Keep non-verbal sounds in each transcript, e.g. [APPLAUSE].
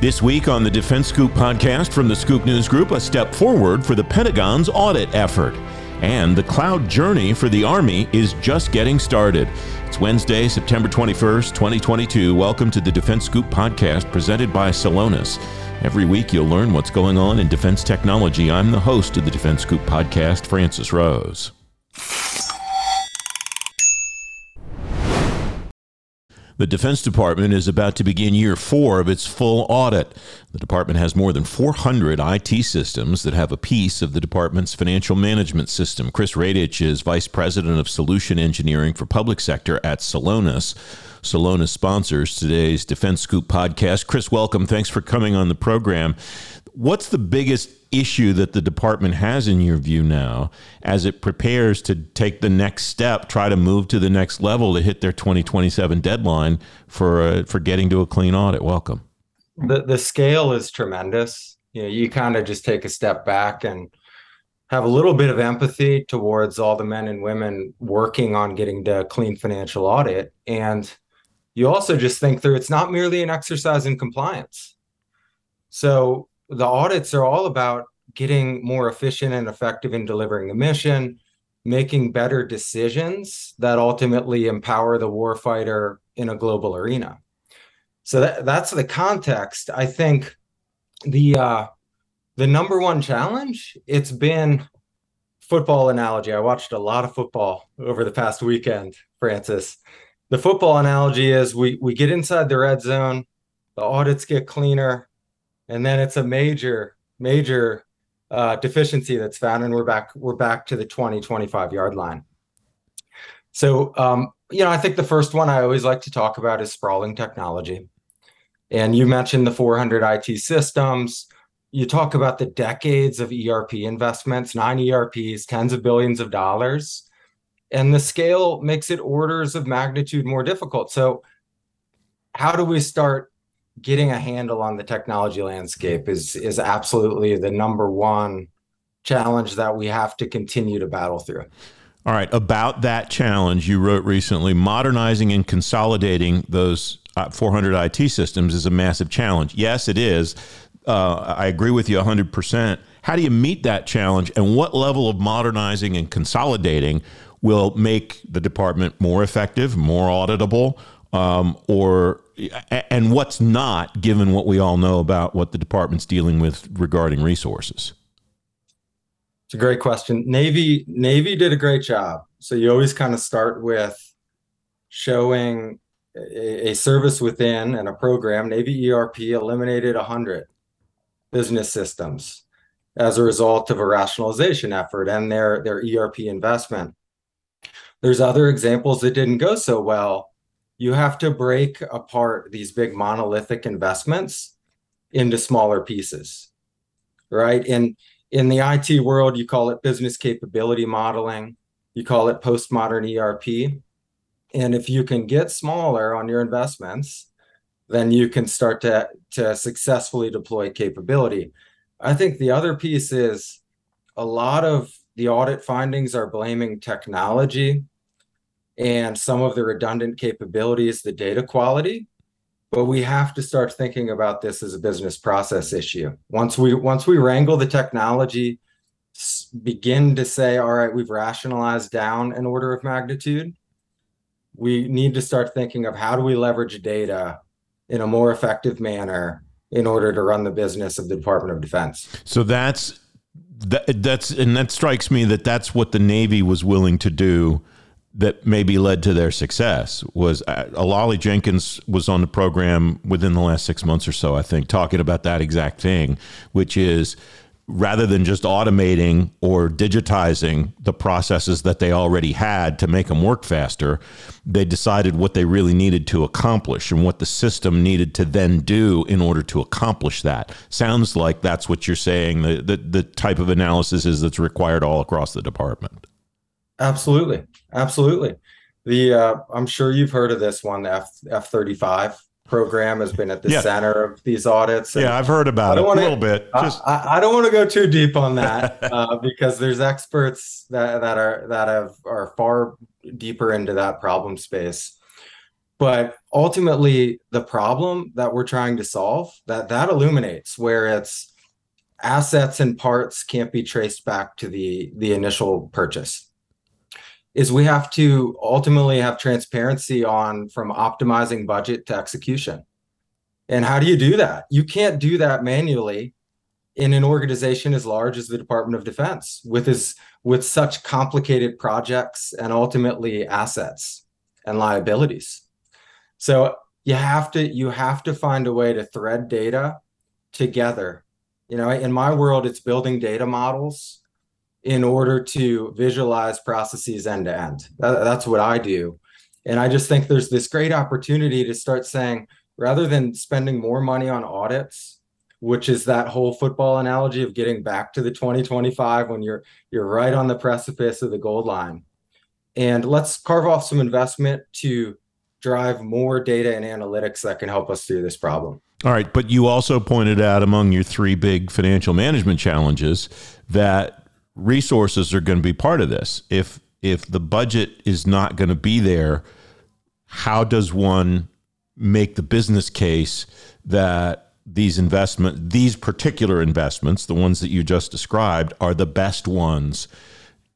This week on the Defense Scoop podcast from the Scoop News Group, a step forward for the Pentagon's audit effort. And the cloud journey for the Army is just getting started. It's Wednesday, September 21st, 2022. Welcome to the Defense Scoop podcast presented by Celonis. Every week you'll learn what's going on in defense technology. I'm the host of the Defense Scoop podcast, Francis Rose. The Defense Department is about to begin year four of its full audit. The department has more than 400 IT systems that have a piece of the department's financial management system. Chris Radich is Vice President of Solution Engineering for Public Sector at Celonis. Celonis sponsors today's Defense Scoop podcast. Chris, welcome. Thanks for coming on the program. What's the biggest issue that the department has in your view now as it prepares to take the next step, try to move to the next level to hit their 2027 deadline for uh, for getting to a clean audit? Welcome. The the scale is tremendous. You know, you kind of just take a step back and have a little bit of empathy towards all the men and women working on getting to a clean financial audit and you also just think through it's not merely an exercise in compliance. So the audits are all about getting more efficient and effective in delivering the mission, making better decisions that ultimately empower the warfighter in a global arena. So that, that's the context. I think the uh, the number one challenge it's been football analogy. I watched a lot of football over the past weekend, Francis. The football analogy is we we get inside the red zone, the audits get cleaner, and then it's a major major uh, deficiency that's found and we're back we're back to the 20 25 yard line. So um, you know i think the first one i always like to talk about is sprawling technology. And you mentioned the 400 it systems. You talk about the decades of erp investments nine erps tens of billions of dollars. And the scale makes it orders of magnitude more difficult. So how do we start getting a handle on the technology landscape is is absolutely the number one challenge that we have to continue to battle through. All right, about that challenge, you wrote recently modernizing and consolidating those uh, 400 IT systems is a massive challenge. Yes, it is. Uh, I agree with you 100%. How do you meet that challenge, and what level of modernizing and consolidating will make the department more effective, more auditable, um, or and what's not, given what we all know about what the department's dealing with regarding resources? It's a great question. Navy Navy did a great job. So you always kind of start with showing a, a service within and a program. Navy ERP eliminated 100 business systems as a result of a rationalization effort and their their ERP investment. There's other examples that didn't go so well you have to break apart these big monolithic investments into smaller pieces right? In in the IT world you call it business capability modeling you call it postmodern ERP and if you can get smaller on your investments then you can start to to successfully deploy capability. I think the other piece is a lot of the audit findings are blaming technology and some of the redundant capabilities, the data quality. But we have to start thinking about this as a business process issue. Once we once we wrangle the technology, begin to say, all right, we've rationalized down an order of magnitude. We need to start thinking of how do we leverage data in a more effective manner in order to run the business of the Department of Defense. So that's that, that's and that strikes me that that's what the Navy was willing to do that maybe led to their success was uh, Alaleh Jenkins was on the program within the last six months or so, I think, talking about that exact thing, which is rather than just automating or digitizing the processes that they already had to make them work faster, they decided what they really needed to accomplish and what the system needed to then do in order to accomplish that. Sounds like that's what you're saying. The, the, the type of analysis is that's required all across the department. Absolutely, absolutely. The uh, I'm sure you've heard of this one. F F thirty five program has been at the yeah. center of these audits. Yeah, I've heard about it wanna, a little bit. Just... I, I, don't want to go too deep on that [LAUGHS] uh, because there's experts that that are that have are far deeper into that problem space. but ultimately the problem that we're trying to solve that that illuminates where it's assets and parts can't be traced back to the the initial purchase is we have to ultimately have transparency on from optimizing budget to execution. And how do you do that? You can't do that manually in an organization as large as the department of defense with as with such complicated projects and ultimately assets and liabilities. So you have to you have to find a way to thread data together. You know in my world it's building data models in order to visualize processes end to end. That's what i do. And i just think there's this great opportunity to start saying rather than spending more money on audits which is that whole football analogy of getting back to the 2025 when you're you're right on the precipice of the gold line and let's carve off some investment to drive more data and analytics that can help us through this problem. All right, but you also pointed out among your three big financial management challenges that resources are going to be part of this. If if the budget is not going to be there, how does one make the business case that these investment these particular investments, the ones that you just described, are the best ones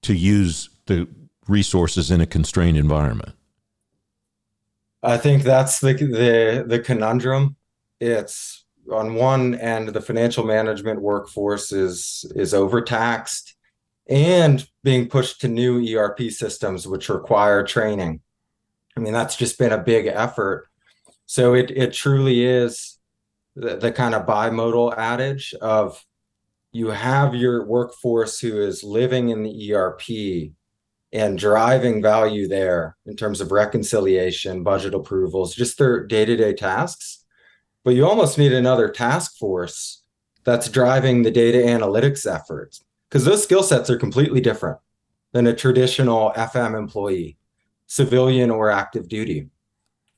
to use the resources in a constrained environment? I think that's the the the conundrum it's on one end the financial management workforce is is overtaxed and being pushed to new ERP systems which require training. I mean that's just been a big effort. So it it truly is the, the kind of bimodal adage of you have your workforce who is living in the ERP and driving value there in terms of reconciliation, budget approvals, just their day-to-day tasks but you almost need another task force that's driving the data analytics efforts because those skill sets are completely different than a traditional FM employee, civilian or active duty.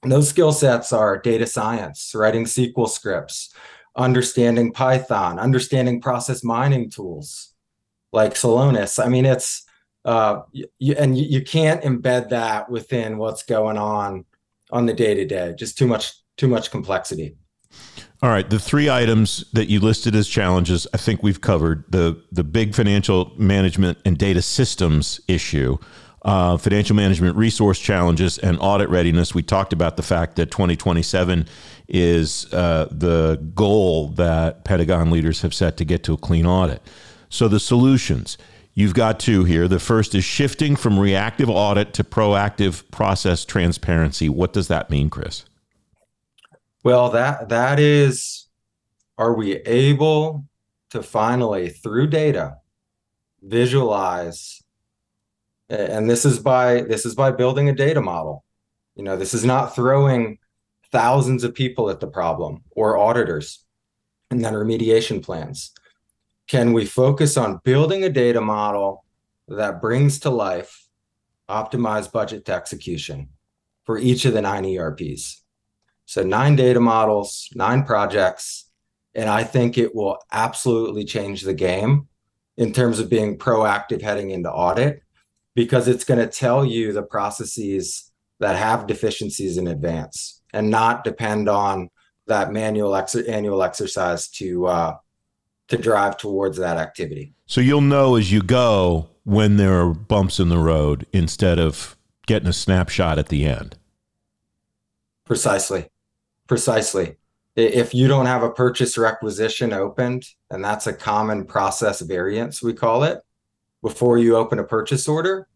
And those skill sets are data science, writing SQL scripts, understanding Python, understanding process mining tools like Celonis. I mean, it's uh, you, and you, you can't embed that within what's going on on the day to day. Just too much too much complexity. All right, the three items that you listed as challenges, I think we've covered the the big financial management and data systems issue, uh, financial management resource challenges, and audit readiness. We talked about the fact that 2027 is uh, the goal that Pentagon leaders have set to get to a clean audit. So the solutions. You've got two here. The first is shifting from reactive audit to proactive process transparency. What does that mean, Chris? Well, that that is, are we able to finally, through data, visualize? And this is by this is by building a data model. You know, this is not throwing thousands of people at the problem or auditors and then remediation plans. Can we focus on building a data model that brings to life optimized budget to execution for each of the nine ERPs? So nine data models, nine projects, and I think it will absolutely change the game in terms of being proactive heading into audit because it's going to tell you the processes that have deficiencies in advance and not depend on that manual ex- annual exercise to uh, to drive towards that activity. So you'll know as you go when there are bumps in the road instead of getting a snapshot at the end. Precisely. Precisely. If you don't have a purchase requisition opened, and that's a common process variance, we call it, before you open a purchase order,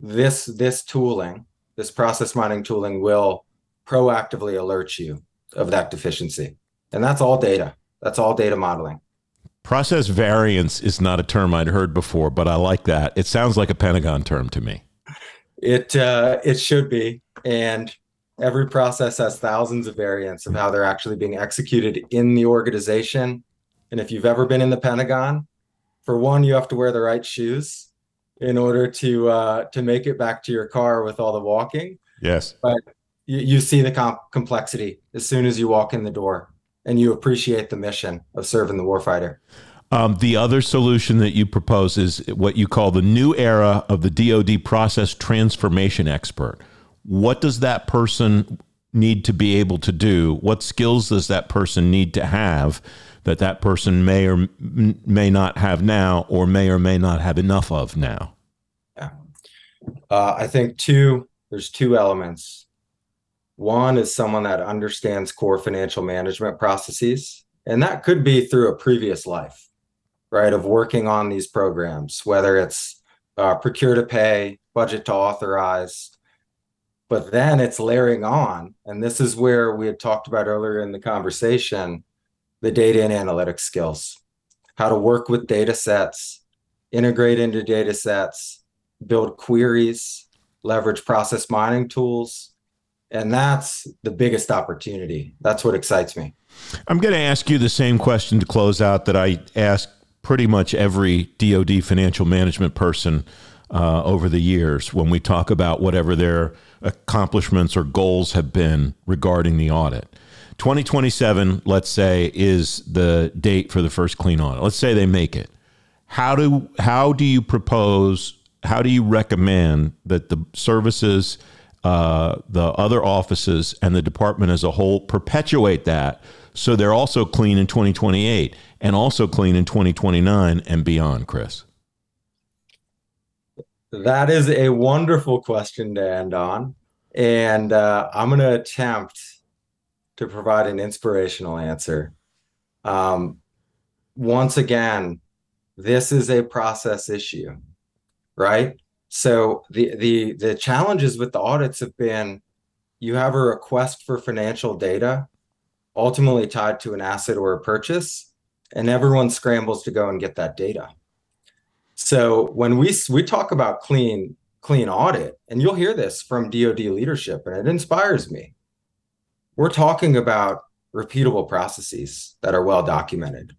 this this tooling, this process mining tooling will proactively alert you of that deficiency. And that's all data. That's all data modeling. Process variance is not a term I'd heard before, but I like that. It sounds like a Pentagon term to me. It uh, it should be, and every process has thousands of variants of how they're actually being executed in the organization. And if you've ever been in the Pentagon, for one, you have to wear the right shoes in order to uh, to make it back to your car with all the walking. Yes, but you, you see the comp- complexity as soon as you walk in the door, and you appreciate the mission of serving the warfighter. Um, the other solution that you propose is what you call the new era of the DoD process transformation expert. What does that person need to be able to do? What skills does that person need to have that that person may or may not have now, or may or may not have enough of now? Yeah, uh, I think two. There's two elements. One is someone that understands core financial management processes, and that could be through a previous life, right? Of working on these programs, whether it's uh, procure to pay, budget to authorize, but then it's layering on. And this is where we had talked about earlier in the conversation the data and analytics skills, how to work with data sets, integrate into data sets, build queries, leverage process mining tools. And that's the biggest opportunity. That's what excites me. I'm going to ask you the same question to close out that I ask pretty much every DoD financial management person uh, over the years when we talk about whatever their accomplishments or goals have been regarding the audit. 2027, let's say, is the date for the first clean audit. Let's say they make it. How do how do you propose? How do you recommend that the services, uh, the other offices, and the department as a whole perpetuate that so they're also clean in 2028 and also clean in 2029 and beyond, Chris? That is a wonderful question to end on. And uh, I'm going to attempt to provide an inspirational answer. Um, once again, this is a process issue, right? So the the the challenges with the audits have been you have a request for financial data ultimately tied to an asset or a purchase and everyone scrambles to go and get that data so when we we talk about clean clean audit, and you'll hear this from DoD leadership, and it inspires me. We're talking about repeatable processes that are well documented.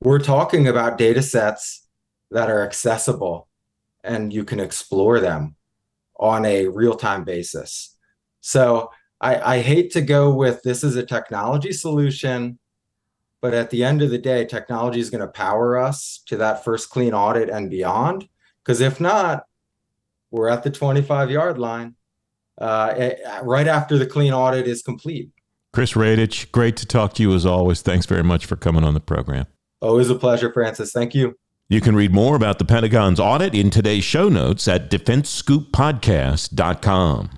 We're talking about data sets that are accessible and you can explore them on a real time basis. So I, I, hate to go with this is a technology solution but at the end of the day, technology is going to power us to that first clean audit and beyond. Because if not, we're at the 25 yard line uh, eh, right after the clean audit is complete. Chris Radich, great to talk to you as always. Thanks very much for coming on the program. Always a pleasure, Francis. Thank you. You can read more about the Pentagon's audit in today's show notes at defensescooppodcast.com.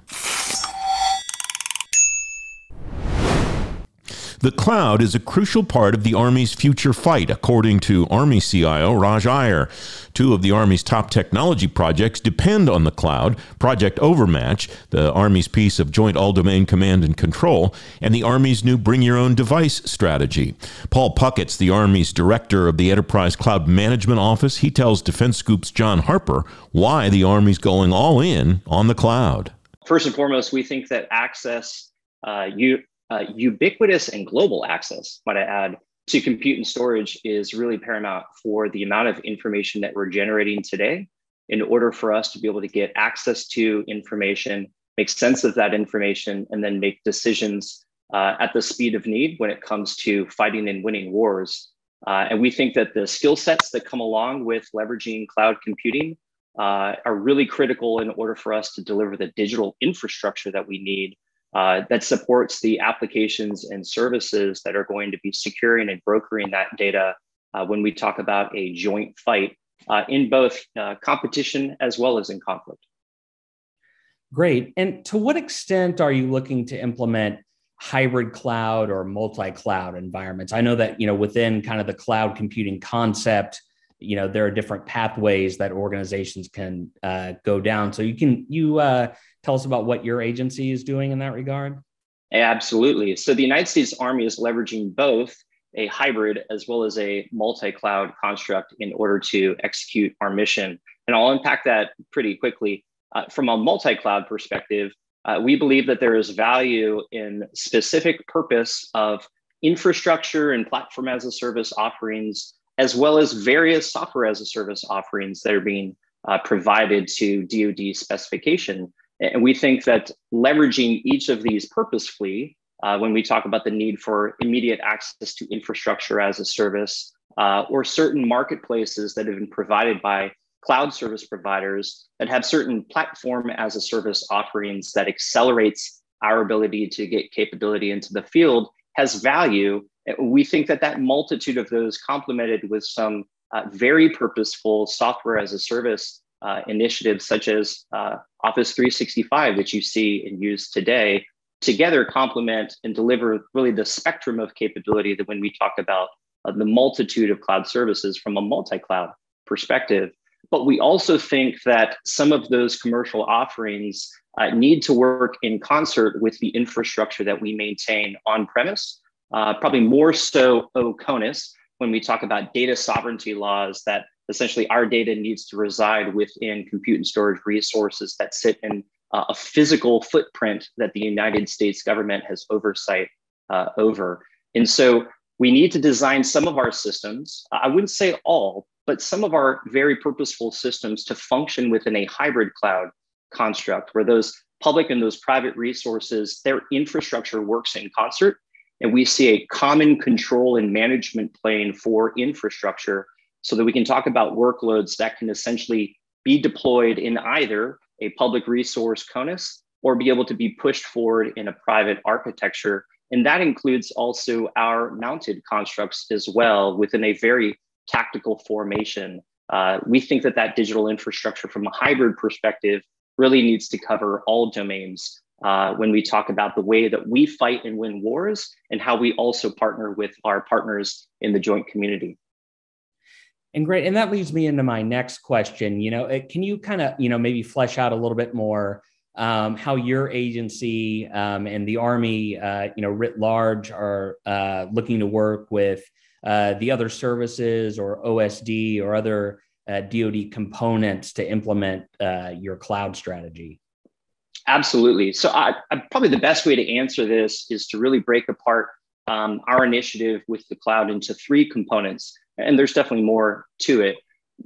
The cloud is a crucial part of the Army's future fight, according to Army CIO Raj Iyer. Two of the Army's top technology projects depend on the cloud Project Overmatch, the Army's piece of joint all domain command and control, and the Army's new Bring Your Own Device strategy. Paul Puckett's the Army's director of the Enterprise Cloud Management Office. He tells Defense Scoop's Jon Harper why the Army's going all in on the cloud. First and foremost, we think that access, uh, you, uh, ubiquitous and global access, might I add, to compute and storage is really paramount for the amount of information that we're generating today in order for us to be able to get access to information, make sense of that information, and then make decisions uh, at the speed of need when it comes to fighting and winning wars. Uh, and we think that the skill sets that come along with leveraging cloud computing uh, are really critical in order for us to deliver the digital infrastructure that we need uh, that supports the applications and services that are going to be securing and brokering that data uh, when we talk about a joint fight uh, in both uh, competition as well as in conflict. Great. And to what extent are you looking to implement hybrid cloud or multi-cloud environments? I know that you know within kind of the cloud computing concept, you know there are different pathways that organizations can uh, go down. So you can you uh, tell us about what your agency is doing in that regard? Absolutely. So the United States Army is leveraging both a hybrid as well as a multi-cloud construct in order to execute our mission. And I'll unpack that pretty quickly. Uh, from a multi-cloud perspective, uh, we believe that there is value in specific purpose of infrastructure and platform as a service offerings, as well as various software as a service offerings that are being uh, provided to DoD specification and we think that leveraging each of these purposefully, uh, when we talk about the need for immediate access to infrastructure as a service, uh, or certain marketplaces that have been provided by cloud service providers that have certain platform as a service offerings that accelerates our ability to get capability into the field has value. We think that that multitude of those complemented with some uh, very purposeful software as a service uh, initiatives such as uh, Office 365 that you see and use today together complement and deliver really the spectrum of capability that when we talk about uh, the multitude of cloud services from a multi-cloud perspective. But we also think that some of those commercial offerings uh, need to work in concert with the infrastructure that we maintain on premise, uh, probably more so OCONUS when we talk about data sovereignty laws that essentially our data needs to reside within compute and storage resources that sit in uh, a physical footprint that the United States government has oversight uh, over. And so we need to design some of our systems, I wouldn't say all, but some of our very purposeful systems to function within a hybrid cloud construct where those public and those private resources, their infrastructure works in concert. And we see a common control and management plane for infrastructure so that we can talk about workloads that can essentially be deployed in either a public resource CONUS or be able to be pushed forward in a private architecture. And that includes also our mounted constructs as well within a very tactical formation. Uh, we think that that digital infrastructure from a hybrid perspective really needs to cover all domains uh, when we talk about the way that we fight and win wars and how we also partner with our partners in the joint community. And great. And that leads me into my next question. You know, can you kind of, you know, maybe flesh out a little bit more um, how your agency um, and the Army, uh, you know, writ large are uh, looking to work with uh, the other services or OSD or other DoD uh, components to implement uh, your cloud strategy? Absolutely. So, I, I, probably the best way to answer this is to really break apart um, our initiative with the cloud into three components and there's definitely more to it.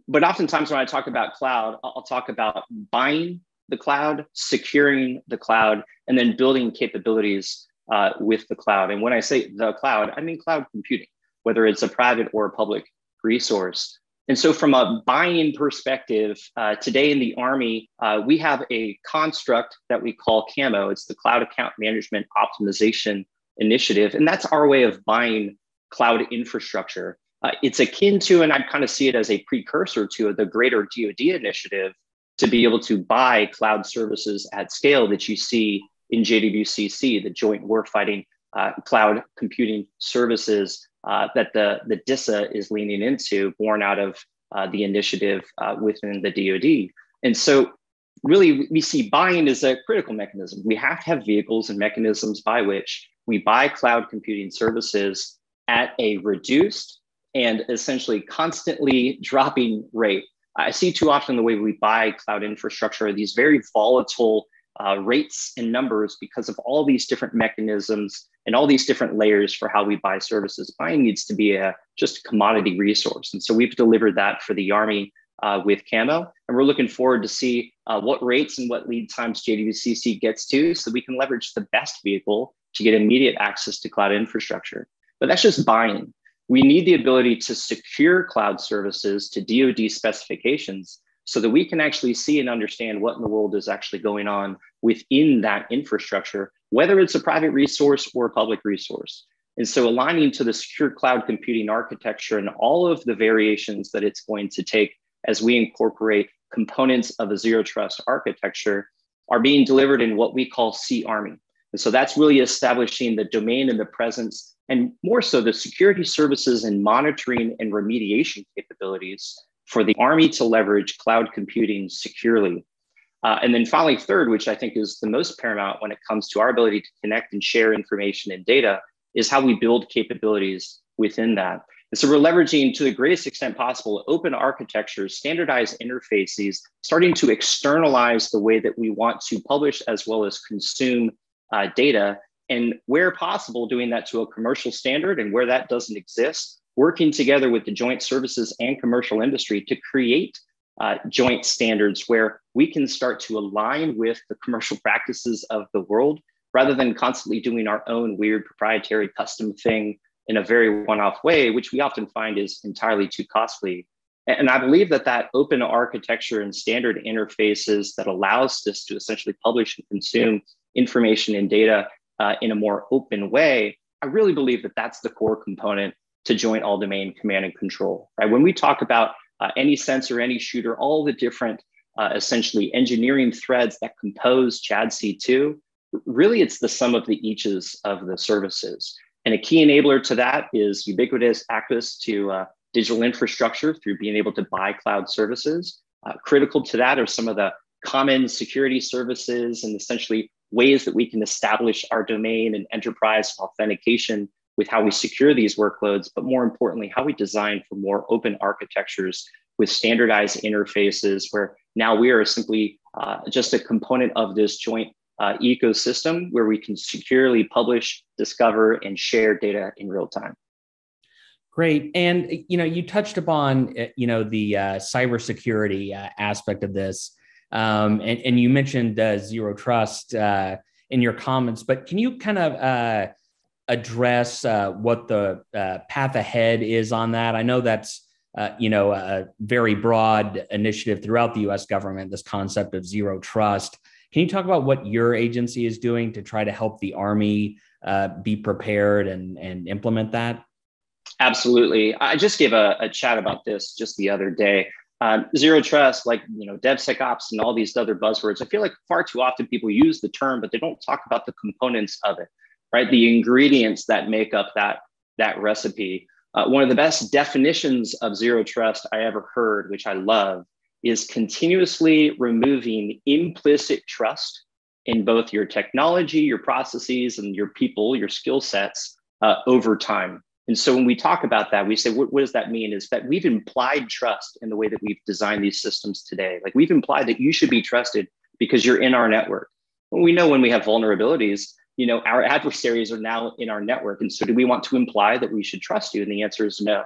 But oftentimes when I talk about cloud, I'll talk about buying the cloud, securing the cloud, and then building capabilities uh, with the cloud. And when I say the cloud, I mean cloud computing, whether it's a private or a public resource. And so, from a buying perspective, uh, today in the Army, uh, we have a construct that we call CAMO. It's the Cloud Account Management Optimization Initiative. And that's our way of buying cloud infrastructure. Uh, it's akin to, and I kind of see it as a precursor to the greater DoD initiative to be able to buy cloud services at scale that you see in JWCC, the Joint Warfighting uh, Cloud Computing Services uh, that the, the DISA is leaning into, born out of uh, the initiative uh, within the DoD. And so, really, we see buying as a critical mechanism. We have to have vehicles and mechanisms by which we buy cloud computing services at a reduced and essentially constantly dropping rate. I see too often the way we buy cloud infrastructure are these very volatile uh, rates and numbers because of all these different mechanisms and all these different layers for how we buy services. Buying needs to be a just a commodity resource, and so we've delivered that for the Army uh, with Camo, and we're looking forward to see uh, what rates and what lead times JWCC gets to, so we can leverage the best vehicle to get immediate access to cloud infrastructure. But that's just buying we need the ability to secure cloud services to DoD specifications so that we can actually see and understand what in the world is actually going on within that infrastructure, whether it's a private resource or a public resource. And so aligning to the secure cloud computing architecture and all of the variations that it's going to take as we incorporate components of a zero trust architecture are being delivered in what we call cArmy. And so that's really establishing the domain and the presence and more so the security services and monitoring and remediation capabilities for the Army to leverage cloud computing securely. Uh, and then finally, third, which I think is the most paramount when it comes to our ability to connect and share information and data, is how we build capabilities within that. And so we're leveraging to the greatest extent possible open architectures, standardized interfaces, starting to externalize the way that we want to publish as well as consume uh, data and where possible, doing that to a commercial standard, and where that doesn't exist, working together with the joint services and commercial industry to create uh, joint standards where we can start to align with the commercial [LAUGHS] practices of the world rather than constantly doing our own weird proprietary custom thing in a very one off way, which we often find is entirely too costly. And I believe that that open architecture and standard interfaces that allows us to essentially publish and consume information and data uh, in a more open way, I really believe that that's the core component to joint all domain command and control. Right? When we talk about uh, any sensor, any shooter, all the different uh, essentially engineering threads that compose JADC2, really it's the sum of the eaches of the services. And a key enabler to that is ubiquitous access to uh, digital infrastructure through being able to buy cloud services. Uh, critical to that are some of the common security services and essentially ways that we can establish our domain and enterprise authentication with how we secure these workloads, but more importantly, how we design for more open architectures with standardized interfaces where now we are simply uh, just a component of this joint uh, ecosystem where we can securely publish, discover, and share data in real time. Great, and you know you touched upon uh, you know the uh, cybersecurity uh, aspect of this, um, and, and, you mentioned uh, zero trust uh, in your comments, but can you kind of uh, address what the path ahead is on that? I know that's you know a very broad initiative throughout the U.S. government. This concept of zero trust. Can you talk about what your agency is doing to try to help the Army be prepared and and implement that? Absolutely. I just gave a, a chat about this just the other day. Um, zero trust, like you know, DevSecOps and all these other buzzwords. I feel like far too often people use the term, but they don't talk about the components of it, right? The ingredients that make up that that recipe. Uh, one of the best definitions of zero trust I ever heard, which I love, is continuously removing implicit trust in both your technology, your processes, and your people, your skill sets uh, over time. And so when we talk about that, we say, what, what, does that mean? Is that we've implied trust in the way that we've designed these systems today. Like we've implied that you should be trusted because you're in our network. We know when we have vulnerabilities, you know, our adversaries are now in our network. And so do we want to imply that we should trust you? And the answer is no.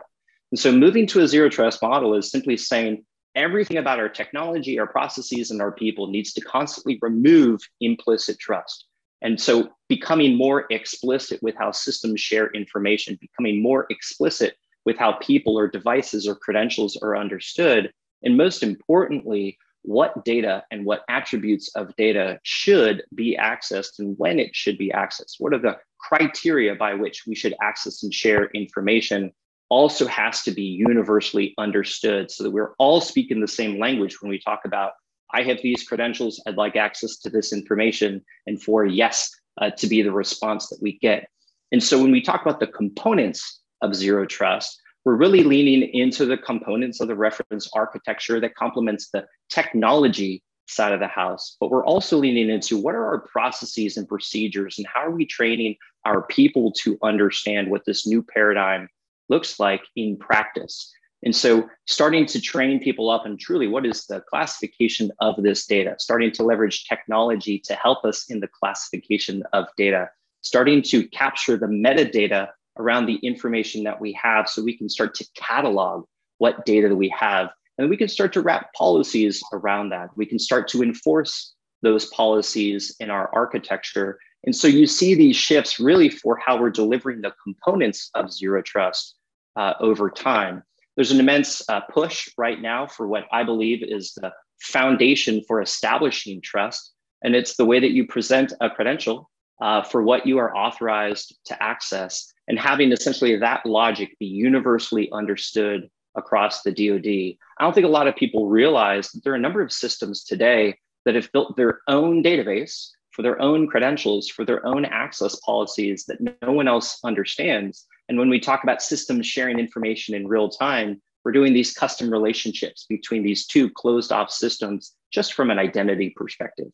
And so moving to a zero trust model is simply saying everything about our technology, our processes, and our people needs to constantly remove implicit trust. And so becoming more explicit with how systems share information, becoming more explicit with how people or devices or credentials are understood. And most importantly, what data and what attributes of data should be accessed and when it should be accessed. What are the criteria by which we should access and share information also has to be universally understood so that we're all speaking the same language when we talk about I have these credentials, I'd like access to this information, and for yes uh, to be the response that we get. And so when we talk about the components of zero trust, we're really leaning into the components of the reference architecture that complements the technology side of the house, but we're also leaning into what are our processes and procedures and how are we training our people to understand what this new paradigm looks like in practice. And so starting to train people up and truly what is the classification of this data, starting to leverage technology to help us in the classification of data, starting to capture the metadata around the information that we have so we can start to catalog what data that we have. And we can start to wrap policies around that. We can start to enforce those policies in our architecture. And so you see these shifts really for how we're delivering the components of zero trust uh, over time there's an immense uh, push right now for what I believe is the foundation for establishing trust. And it's the way that you present a credential uh, for what you are authorized to access and having essentially that logic be universally understood across the DoD. I don't think a lot of people realize that there are a number of systems today that have built their own database for their own credentials, for their own access policies that no one else understands. And when we talk about systems sharing information in real time, we're doing these custom relationships between these two closed off systems just from an identity perspective.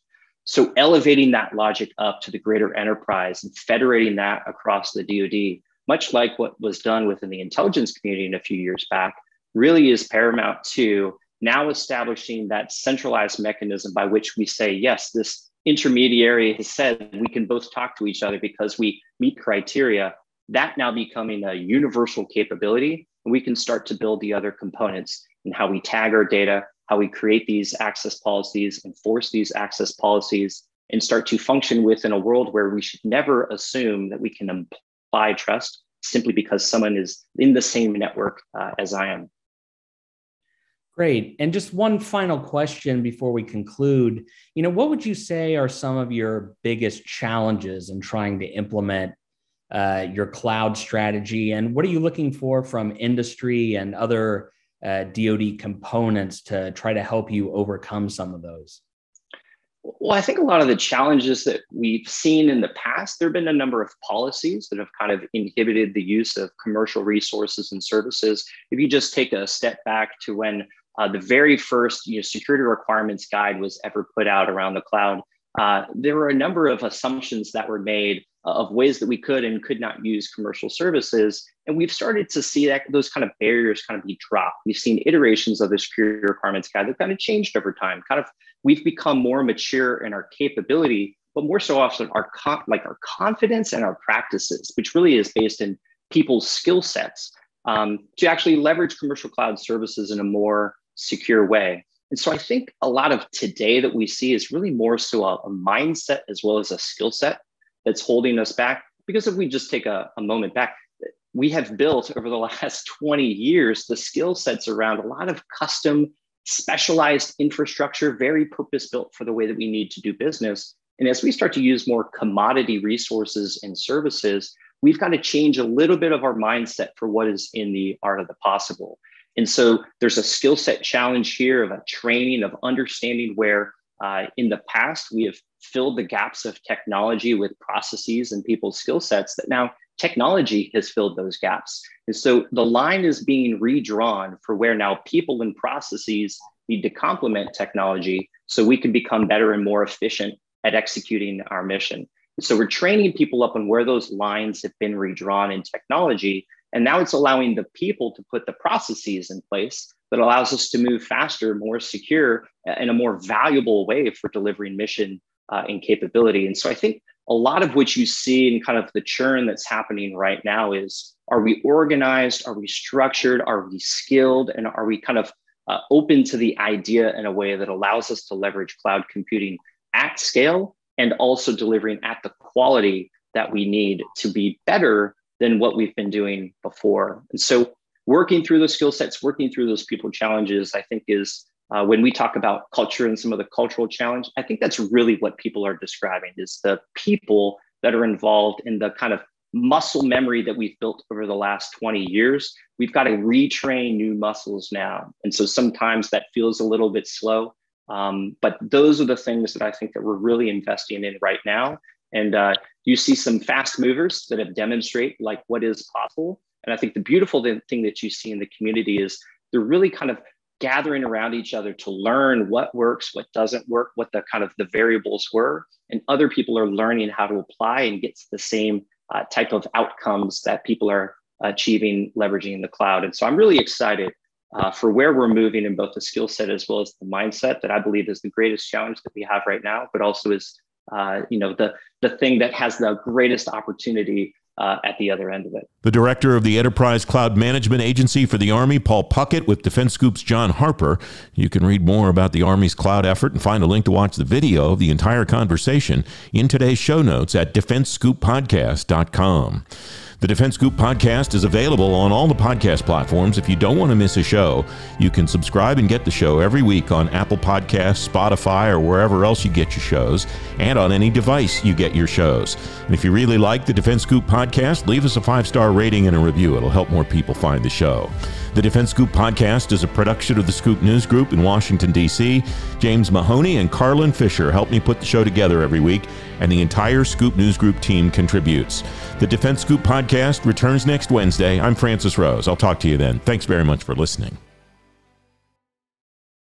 So elevating that logic up to the greater enterprise and federating that across the DoD, much like what was done within the intelligence community in a few years back, really is paramount to now establishing that centralized mechanism by which we say, yes, this intermediary has said we can both talk to each other because we meet criteria that now becoming a universal capability, and we can start to build the other components and how we tag our data, how we create these access policies, enforce these access policies, and start to function within a world where we should never assume that we can imply trust simply because someone is in the same network uh, as I am. Great. And just one final question before we conclude. You know, what would you say are some of your biggest challenges in trying to implement uh, your cloud strategy? And what are you looking for from industry and other uh, DoD components to try to help you overcome some of those? Well, I think a lot of the challenges that we've seen in the past, there have been a number of policies that have kind of inhibited the use of commercial resources and services. If you just take a step back to when uh, the very first you know, security requirements guide was ever put out around the cloud, uh, there were a number of assumptions that were made of ways that we could and could not use commercial services. And we've started to see that those kind of barriers kind of be dropped. We've seen iterations of the security requirements guide that kind of changed over time. Kind of, we've become more mature in our capability, but more so often our like our confidence and our practices, which really is based in people's skill sets um, to actually leverage commercial cloud services in a more secure way. And so I think a lot of today that we see is really more so a, a mindset as well as a skill set that's holding us back. Because if we just take a, a moment back, we have built over the [LAUGHS] last 20 years the skill sets around a lot of custom, specialized infrastructure, very purpose built for the way that we need to do business. And as we start to use more commodity resources and services, we've got to change a little bit of our mindset for what is in the art of the possible. And so there's a skill set challenge here of a training of understanding where uh, in the past we have filled the gaps of technology with processes and people's skill sets that now technology has filled those gaps. And so the line is being redrawn for where now people and processes need to complement technology so we can become better and more efficient at executing our mission. So we're training people up on where those lines have been redrawn in technology and now it's allowing the people to put the processes in place that allows us to move faster, more secure, in a more valuable way for delivering mission uh, and capability. And so I think a lot of what you see in kind of the churn that's happening right now is are we organized? Are we structured? Are we skilled? And are we kind of uh, open to the idea in a way that allows us to leverage cloud computing at scale and also delivering at the quality that we need to be better than what we've been doing before. And so, working through those skill sets, working through those people challenges, I think is uh, when we talk about culture and some of the cultural challenge. I think that's really what people are describing is the people that are involved in the kind of muscle memory that we've built over the last 20 years. We've got to retrain new muscles now. And so sometimes that feels a little bit slow. Um, but those are the things that I think that we're really investing in right now. And uh, you see some fast movers that have demonstrated like what is possible. And I think the beautiful thing that you see in the community is they're really kind of gathering around each other to learn what works, what doesn't work, what the kind of the variables were, and other people are learning how to apply and get the same uh, type of outcomes that people are achieving leveraging the cloud. And so I'm really excited uh, for where we're moving in both the skill set as well as the mindset that I believe is the greatest challenge that we have right now, but also is uh, you know the the thing that has the greatest opportunity uh, at the other end of it. The director of the Enterprise Cloud Management Agency for the Army, Paul Puckett, with Defense Scoop's Jon Harper. You can read more about the Army's cloud effort and find a link to watch the video of the entire conversation in today's show notes at defensescooppodcast.com. The Defense Scoop podcast is available on all the podcast platforms. If you don't want to miss a show, you can subscribe and get the show every week on Apple Podcasts, Spotify, or wherever else you get your shows, and on any device you get your shows. And if you really like the Defense Scoop podcast, leave us a five star rating and a review. It'll help more people find the show. The Defense Scoop podcast is a production of the Scoop News Group in Washington, D.C. James Mahoney and Carlin Fisher help me put the show together every week, and the entire Scoop News Group team contributes. The Defense Scoop podcast returns next Wednesday. I'm Francis Rose. I'll talk to you then. Thanks very much for listening.